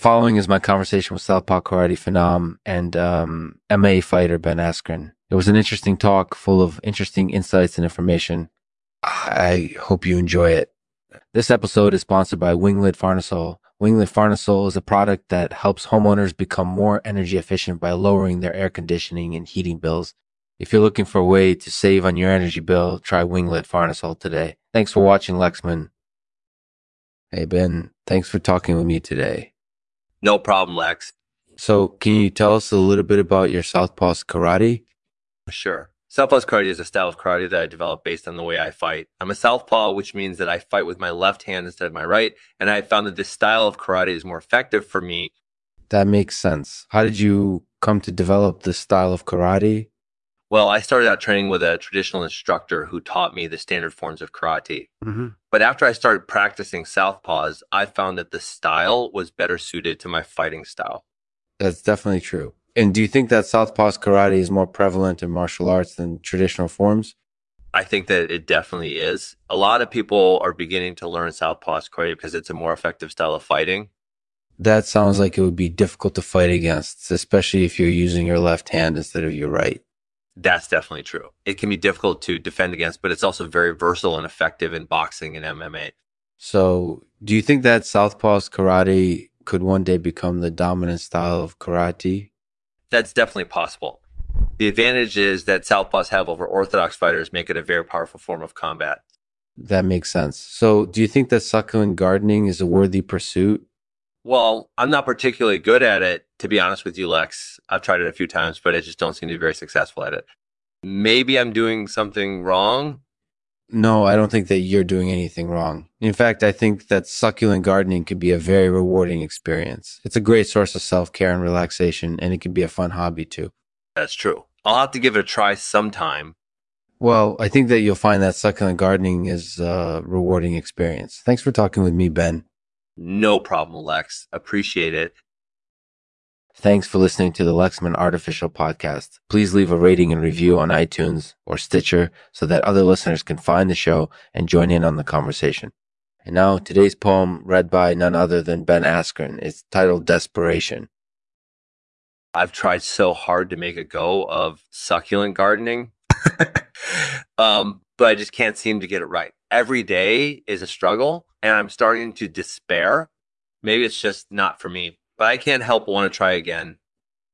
following is my conversation with Southpaw Karate Phenom and um, MMA fighter Ben Askren. It was an interesting talk full of interesting insights and information. I hope you enjoy it. This episode is sponsored by Winglet Farnesol. Winglet Farnesol is a product that helps homeowners become more energy efficient by lowering their air conditioning and heating bills. If you're looking for a way to save on your energy bill, try Winglet Farnesol today. Thanks for watching, Lexman. Hey, Ben, thanks for talking with me today. No problem, Lex. So, can you tell us a little bit about your Southpaw's karate? Sure. Southpaw karate is a style of karate that I developed based on the way I fight. I'm a southpaw, which means that I fight with my left hand instead of my right, and I found that this style of karate is more effective for me. That makes sense. How did you come to develop this style of karate? Well, I started out training with a traditional instructor who taught me the standard forms of karate. Mm-hmm. But after I started practicing southpaws, I found that the style was better suited to my fighting style. That's definitely true. And do you think that Southpaw's karate is more prevalent in martial arts than traditional forms? I think that it definitely is. A lot of people are beginning to learn Southpaw's karate because it's a more effective style of fighting. That sounds like it would be difficult to fight against, especially if you're using your left hand instead of your right. That's definitely true. It can be difficult to defend against, but it's also very versatile and effective in boxing and MMA. So, do you think that Southpaw's karate could one day become the dominant style of karate? that's definitely possible. The advantage is that southpaws have over orthodox fighters make it a very powerful form of combat. That makes sense. So, do you think that succulent gardening is a worthy pursuit? Well, I'm not particularly good at it, to be honest with you, Lex. I've tried it a few times, but I just don't seem to be very successful at it. Maybe I'm doing something wrong, no, I don't think that you're doing anything wrong. In fact, I think that succulent gardening can be a very rewarding experience. It's a great source of self care and relaxation, and it can be a fun hobby too. That's true. I'll have to give it a try sometime. Well, I think that you'll find that succulent gardening is a rewarding experience. Thanks for talking with me, Ben. No problem, Lex. Appreciate it. Thanks for listening to the Lexman Artificial Podcast. Please leave a rating and review on iTunes or Stitcher so that other listeners can find the show and join in on the conversation. And now today's poem read by none other than Ben Askren is titled Desperation. I've tried so hard to make a go of succulent gardening, um, but I just can't seem to get it right. Every day is a struggle and I'm starting to despair. Maybe it's just not for me, but I can't help but want to try again.